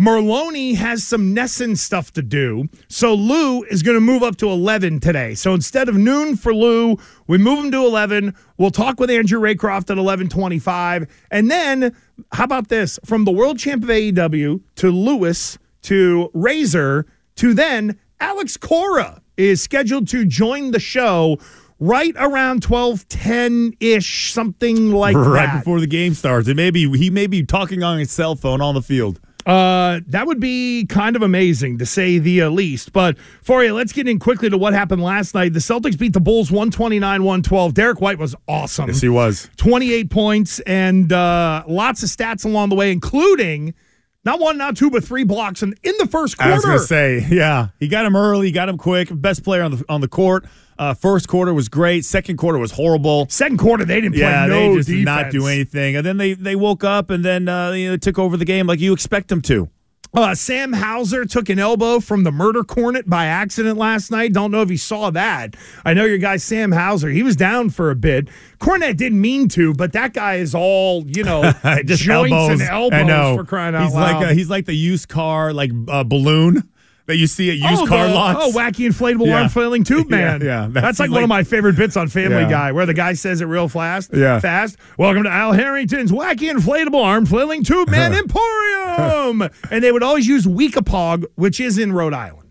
Merloni has some NESN stuff to do. So Lou is going to move up to 11 today. So instead of noon for Lou, we move him to 11. We'll talk with Andrew Raycroft at 1125. And then, how about this? From the world champ of AEW to Lewis to Razor to then Alex Cora is scheduled to join the show right around 12 10 ish, something like right that. before the game starts. It may be he may be talking on his cell phone on the field. Uh, that would be kind of amazing to say the uh, least. But for you, let's get in quickly to what happened last night. The Celtics beat the Bulls 129 112. Derrick White was awesome. Yes, he was. 28 points and uh, lots of stats along the way, including not one, not two, but three blocks in, in the first quarter. I was going to say, yeah, he got him early, got him quick. Best player on the on the court. Uh, first quarter was great. Second quarter was horrible. Second quarter, they didn't play yeah, no they just did not do anything. And then they they woke up and then uh, you know, took over the game like you expect them to. Uh, Sam Hauser took an elbow from the murder Kornet by accident last night. Don't know if you saw that. I know your guy Sam Hauser. He was down for a bit. Kornet didn't mean to, but that guy is all you know, (laughs) joints elbows. and elbows I know. for crying out he's loud. Like a, he's like the used car like uh, balloon that you see at used oh, car the- lots. Oh, wacky inflatable Yeah. arm flailing tube (laughs) man. yeah. that's, That's like, one of my favorite bits on Family Yeah. Guy, where the guy says it real fast. Yeah. fast. Welcome to Al Harrington's wacky inflatable arm flailing tube man (laughs) emporium, and they would always use Weekapaug, which is in Rhode Island,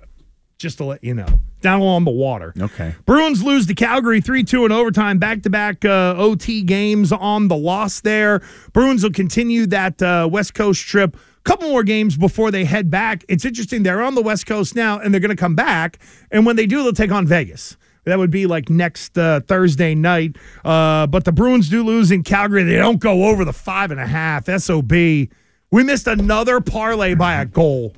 just to let you know, down along the water. Okay. Bruins lose to Calgary 3 2 in overtime, back to back OT games on the loss there. Bruins will continue that uh, West Coast trip. Couple more games before they head back. It's interesting. They're on the West Coast now, and they're going to come back. And when they do, they'll take on Vegas. That would be like next uh, Thursday night. Uh, but the Bruins do lose in Calgary. They don't go over the five and a half. SOB. We missed another parlay by a goal.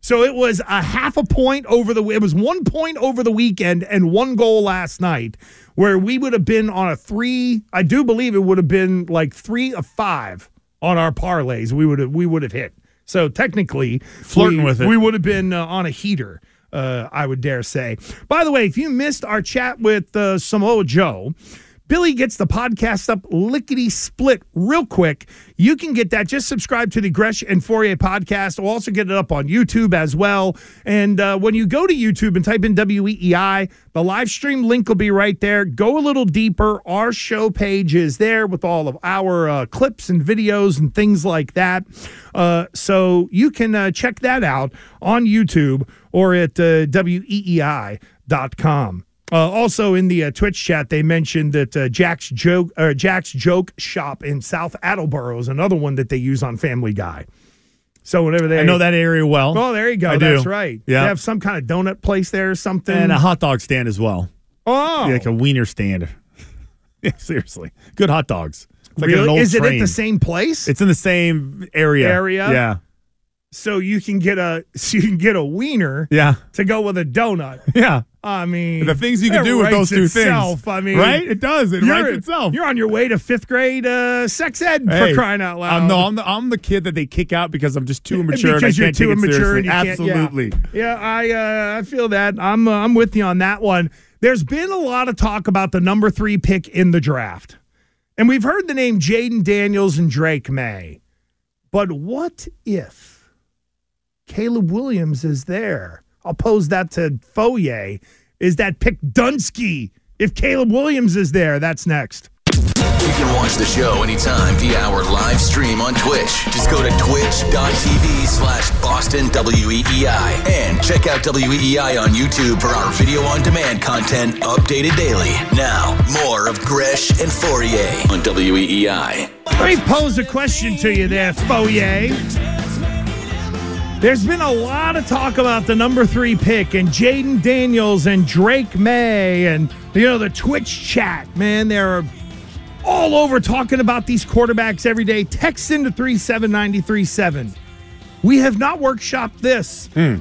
So it was a half a point over the. It was one point over the weekend and one goal last night, where we would have been on a three. I do believe it would have been like three of five on our parlays. We would have we would have hit. So technically, Flirting we- with it. We would have been uh, on a heater. Uh, I would dare say. By the way, if you missed our chat with uh, Samoa Joe, Billy gets the podcast up lickety split real quick. You can get that. Just subscribe to the Gresh and Fauria podcast. We'll also get it up on YouTube as well. And uh, when you go to YouTube and type in WEEI, the live stream link will be right there. Go a little deeper. Our show page is there with all of our uh, clips and videos and things like that. Uh, so you can uh, check that out on YouTube or at uh, WEEI.com. Uh, also in the uh, Twitch chat, they mentioned that uh, Jack's joke or Jack's joke shop in South Attleboro is another one that they use on Family Guy. So whenever they, I know that area well. Oh, there you go. I do. That's right. Yeah. they have some kind of donut place there or something. and a hot dog stand as well. oh, Yeah, like a wiener stand. (laughs) yeah, seriously, good hot dogs. It's like really? Is it at the same place? It's in the same area. Area? Yeah, so you can get a (laughs) so you can get a wiener yeah, to go with a donut. (laughs) yeah. I mean, The things you can do with those two itself. things. I mean, right? It does. It writes itself. You're on your way to fifth grade uh, sex ed Hey, for crying out loud. I'm, no, I'm the, I'm the kid that they kick out because I'm just too immature. because you're can't too immature. And you can't- Absolutely. yeah, yeah I uh, I feel that. I'm uh, I'm with you on that one. There's been a lot of talk about the number three pick in the draft, and we've heard the name Jayden Daniels and Drake Maye. But what if Caleb Williams is there? I'll pose that to Foyer. Is that pick Dunsky? If Caleb Williams is there, that's next. You can watch the show anytime via our live stream on Twitch. Just go to twitch.tv slash Boston WEEI and check out WEEI on YouTube for our video on demand content updated daily. Now, more of Gresh and Fauria on WEEI. Let me pose a question to you there, Foyer. There's been a lot of talk about the number three pick and Jayden Daniels and Drake Maye and you know the Twitch chat, man. They're all over talking about these quarterbacks every day. Text into 37937. We have not workshopped this. Hmm.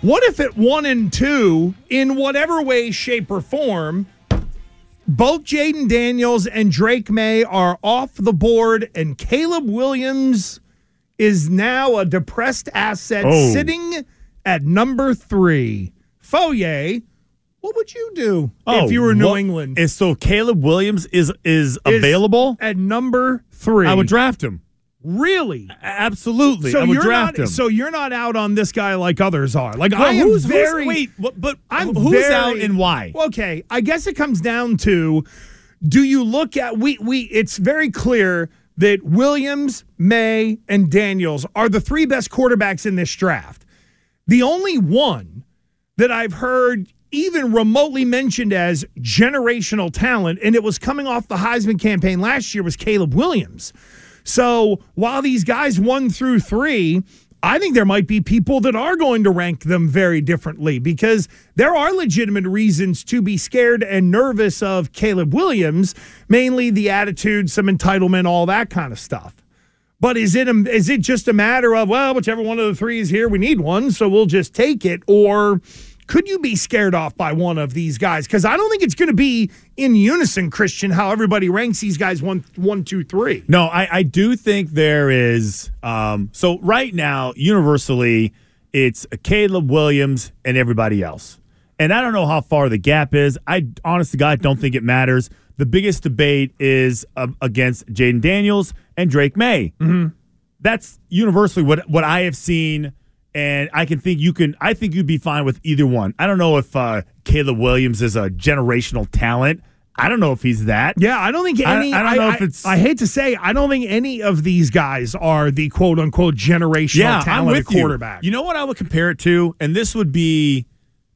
What if at one and two, in whatever way, shape, or form, both Jayden Daniels and Drake Maye are off the board, and Caleb Williams is now a depressed asset Oh. sitting at number three. Foyer, what would you do Oh, if you were New what- England? Is so Caleb Williams is is Is available? at number three. I would draft him. really. Absolutely, So I would you're draft not. him. So you're not out on this guy like others are. Like Well, I am who's, who's- very. wait, but I'm who's very- out and why? Okay, I guess it comes down to do you look at we we it's very clear that Williams, Maye, and Daniels are the three best quarterbacks in this draft. The only one that I've heard even remotely mentioned as generational talent, and it was coming off the Heisman campaign last year, was Caleb Williams. So while these guys one through three, I think there might be people that are going to rank them very differently because there are legitimate reasons to be scared and nervous of Caleb Williams, mainly the attitude, some entitlement, all that kind of stuff. But is it is it just a matter of well, whichever one of the three is here, we need one, so we'll just take it, or could you be scared off by one of these guys? Because I don't think it's going to be in unison, Christian, how everybody ranks these guys one, one, two, three. No, I, I do think there is. Um, so right now, universally, it's Caleb Williams and everybody else. And I don't know how far the gap is. I honest to God don't think it matters. The biggest debate is uh, against Jayden Daniels and Drake Maye. Mm-hmm. That's universally what what I have seen, and I can think you can. I think you'd be fine with either one. I don't know if uh, Caleb Williams is a generational talent. I don't know if he's that. Yeah, I don't think any. I, I don't know if it's. I hate to say, I don't think any of these guys are the quote unquote generational yeah, I'm with quarterback. You. you know what I would compare it to, and this would be,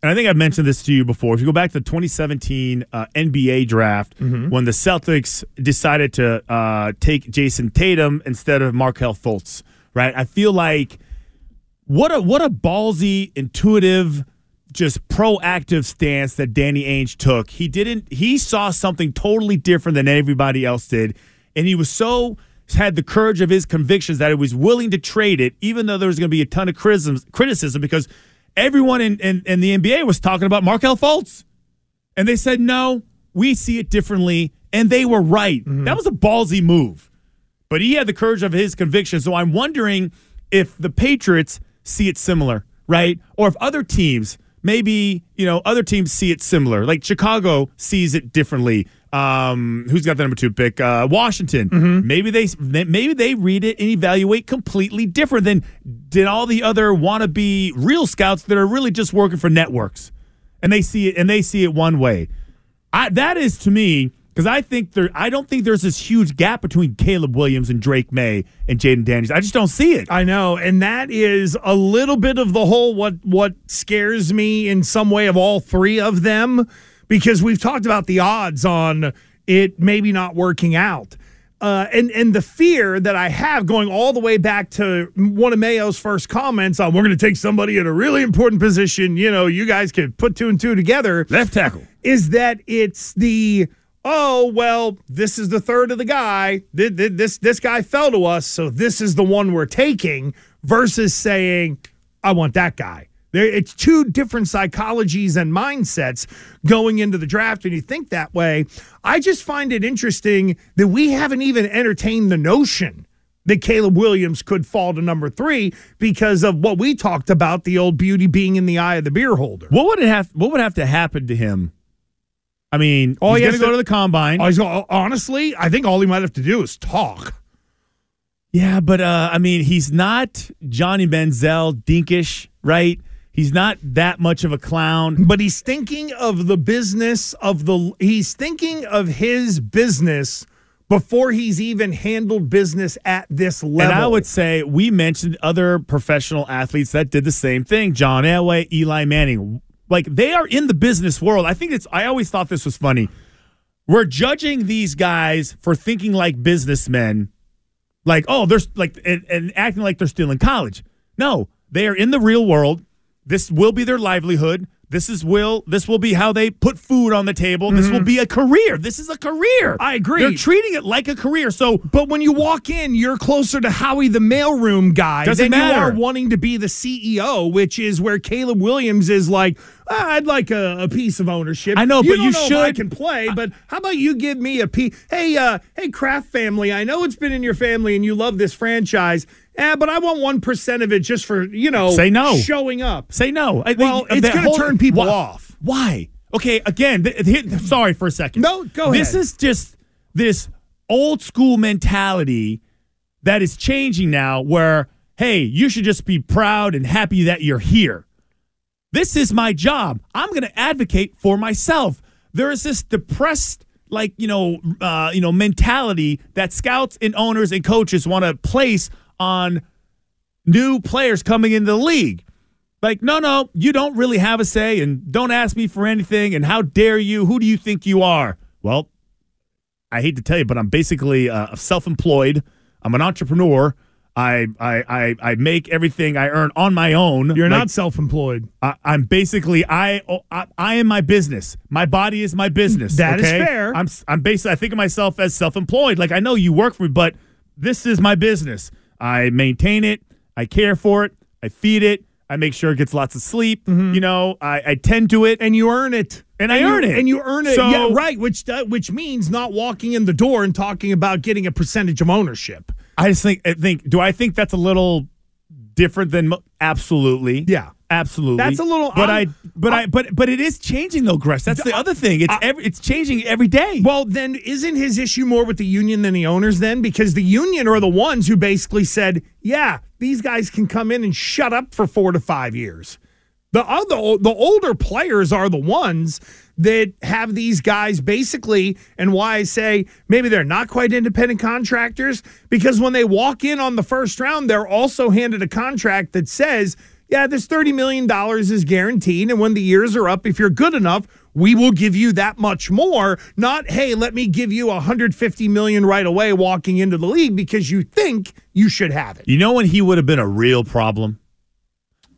and I think I've mentioned this to you before. If you go back to the 2017 uh, NBA draft, Mm-hmm. when the Celtics decided to uh, take Jayson Tatum instead of Markelle Fultz, right? I feel like what a what a ballsy, intuitive, just proactive stance that Danny Ainge took. He didn't. He saw something totally different than everybody else did, and he was so had the courage of his convictions that he was willing to trade it, even though there was going to be a ton of criticism, criticism because everyone in, in, in the NBA was talking about Markelle Fultz. And they said, no, we see it differently. And they were right. Mm-hmm. That was a ballsy move. But he had the courage of his conviction. So I'm wondering if the Patriots see it similar, right? Or if other teams, maybe, you know, other teams see it similar. Like Chicago sees it differently. Um, who's got the number two pick? Uh, Washington. Mm-hmm. Maybe they maybe they read it and evaluate completely different than did all the other wannabe real scouts that are really just working for networks. And they see it and they see it one way. I, that is to me because I think there. I don't think there's this huge gap between Caleb Williams and Drake Maye and Jayden Daniels. I just don't see it. I know, and that is a little bit of the whole what what scares me in some way of all three of them because we've talked about the odds on it maybe not working out. Uh, and and the fear that I have going all the way back to one of Mayo's first comments on we're going to take somebody in a really important position. You know, you guys can put two and two together. Left tackle is that it's the oh well this is the third of the guy Th- th- this this guy fell to us so this is the one we're taking versus saying I want that guy. It's two different psychologies and mindsets going into the draft, and you think that way. I just find it interesting that we haven't even entertained the notion that Caleb Williams could fall to number three because of what we talked about the old beauty being in the eye of the beer holder. What would it have? What would have to happen to him? I mean, All he's he has to go to- the combine. Oh, he's go- honestly, I think all he might have to do is talk. Yeah, but uh, I mean, he's not Johnny Manziel dinkish, right? He's not that much of a clown. But he's thinking of the business of the. He's thinking of his business before he's even handled business at this level. And I would say we mentioned other professional athletes that did the same thing. John Elway, Eli Manning. Like they are in the business world. I think it's I always thought this was funny. We're judging these guys for thinking like businessmen. Like, oh, they're like and, and acting like they're still in college. No, they are in the real world. This will be their livelihood. This is will this will be how they put food on the table. This will be a career. This is a career. I agree. They're treating it like a career. So But when you walk in, you're closer to Howie the mailroom guy Doesn't than you are wanting to be the CEO, which is where Caleb Williams is like, "Ah, I'd like a, a piece of ownership. I know, you but you know if I can play, but how about you give me a piece? Hey, uh, hey, Kraft family, I know it's been in your family and you love this franchise. Eh, but I want one percent of it just for you know Say no. showing up. Say no. I Well, it's gonna turn people Why- off. Why? Okay, again, th- th- sorry for a second. No, go This ahead. is just this old school mentality that is changing now where, hey, you should just be proud and happy that you're here. This is my job. I'm going to advocate for myself. There is this depressed like, you know, uh, you know, mentality that scouts and owners and coaches want to place on new players coming into the league. Like, no, no, you don't really have a say and don't ask me for anything. And how dare you? Who do you think you are? Well, I hate to tell you, but I'm basically uh, self employed. I'm an entrepreneur. I, I, I, I make everything I earn on my own. You're Like, not self-employed. I, I'm basically I, oh, I I am my business. My body is my business. That is okay? fair. I'm I'm basically I think of myself as self-employed. Like I know you work for me, but this is my business. I maintain it. I care for it. I feed it. I make sure it gets lots of sleep. Mm-hmm. You know, I, I tend to it, and you earn it, and I you, earn it, and you earn it. So, yeah, right. Which do- which means not walking in the door and talking about getting a percentage of ownership. I just think I think do I think that's a little different than absolutely Yeah. Absolutely. That's a little- but I'm- I but i but but it is changing though Gresh that's the other thing. It's every it's changing every day. Well, then isn't his issue more with the union than the owners then? Because the union are the ones who basically said, yeah, these guys can come in and shut up for four to five years. The other, the older players are the ones that have these guys basically, and why I say maybe they're not quite independent contractors, because when they walk in on the first round, they're also handed a contract that says, yeah, this $30 million is guaranteed. And when the years are up, if you're good enough, we will give you that much more. Not, hey, let me give you 150 million right away walking into the league because you think you should have it. You know when he would have been a real problem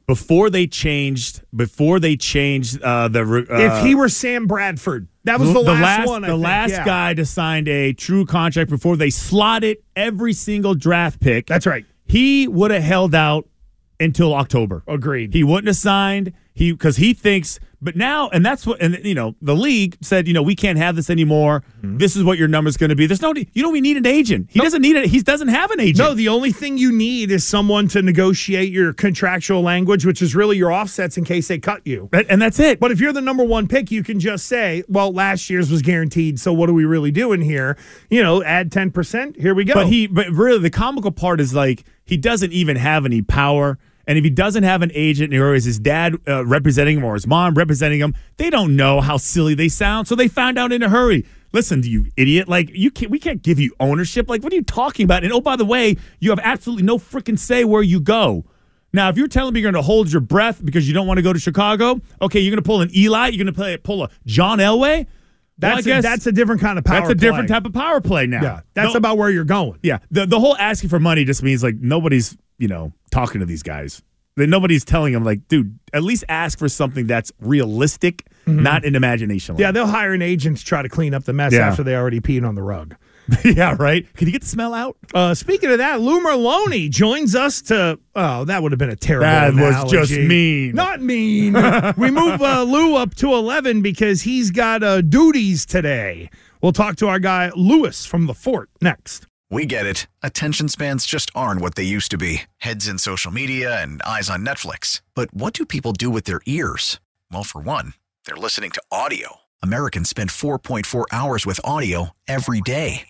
before they changed. Before they changed uh, the. Uh, if he were Sam Bradford, that was the, last, one. I the think, last yeah. guy to sign a true contract before they slotted every single draft pick. That's right. He would have held out until October. Agreed. He wouldn't have signed. He because he thinks. But now, and that's what, and you know, the league said, you know, we can't have this anymore. Mm-hmm. This is what your number's going to be. There's no, you know, we need an agent. He doesn't need it. He doesn't have an agent. No, the only thing you need is someone to negotiate your contractual language, which is really your offsets in case they cut you. That- and that's it. But if you're the number one pick, you can just say, well, last year's was guaranteed. So what are we really doing here? You know, add 10%. Here we go. But he, but really, the comical part is like he doesn't even have any power. And if he doesn't have an agent, or is his dad uh, representing him, or his mom representing him, they don't know how silly they sound. So they found out in a hurry. Listen, you idiot! Like you can't, we can't give you ownership. Like what are you talking about? And oh, by the way, you have absolutely no freaking say where you go. Now, if you're telling me you're going to hold your breath because you don't want to go to Chicago, okay, you're going to pull an Eli, you're going to pull a John Elway. Well, that's, a, that's a different kind of power play. that's a different play. type of power play now. Yeah, that's No- about where you're going. yeah, the the whole asking for money just means like nobody's you know talking to these guys. That nobody's telling them like, dude, at least ask for something that's realistic, mm-hmm. not an imagination. Yeah, they'll hire an agent to try to clean up the mess Yeah. after they already peed on the rug. (laughs) yeah, right. Can you get the smell out? Uh, speaking of that, Lou Merloni joins us to. Oh, that would have been a terrible. That was just mean. Not mean. we move uh, (laughs) Lou up to eleven because he's got uh, duties today. We'll talk to our guy Lewis from the Fort next. We get it. Attention spans just aren't what they used to be heads in social media and eyes on Netflix. But what do people do with their ears? Well, for one, they're listening to audio. Americans spend 4.4 hours with audio every day.